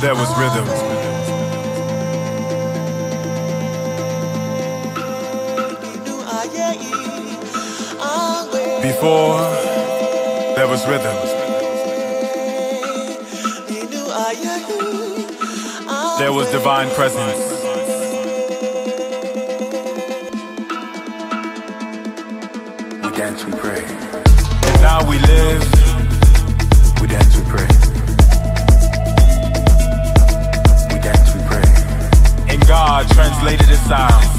there was rhythm. Before, there was rhythm. There was divine presence. We dance, we pray. Now we live. Style.